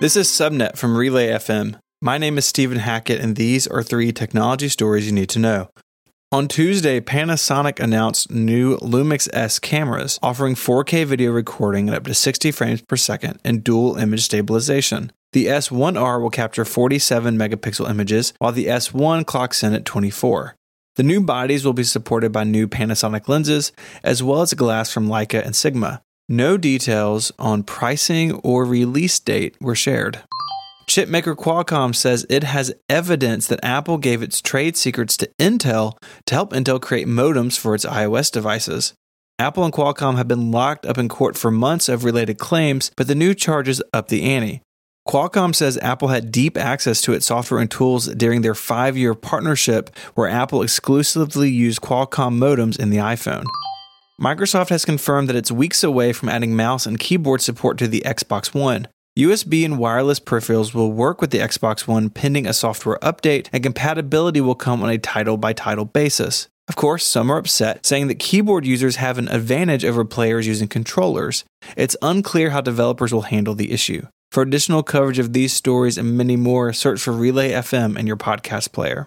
This is Subnet from Relay FM. My name is Stephen Hackett, and these are three technology stories you need to know. On Tuesday, Panasonic announced new Lumix S cameras offering 4K video recording at up to 60 frames per second and dual image stabilization. The S1R will capture 47 megapixel images, while the S1 clocks in at 24. The new bodies will be supported by new Panasonic lenses, as well as glass from Leica and Sigma. No details on pricing or release date were shared. Chipmaker Qualcomm says it has evidence that Apple gave its trade secrets to Intel to help Intel create modems for its iOS devices. Apple and Qualcomm have been locked up in court for months of related claims, but the new charges up the ante. Qualcomm says Apple had deep access to its software and tools during their five year partnership, where Apple exclusively used Qualcomm modems in the iPhone. Microsoft has confirmed that it's weeks away from adding mouse and keyboard support to the Xbox One. USB and wireless peripherals will work with the Xbox One pending a software update, and compatibility will come on a title by title basis. Of course, some are upset, saying that keyboard users have an advantage over players using controllers. It's unclear how developers will handle the issue. For additional coverage of these stories and many more, search for Relay FM in your podcast player.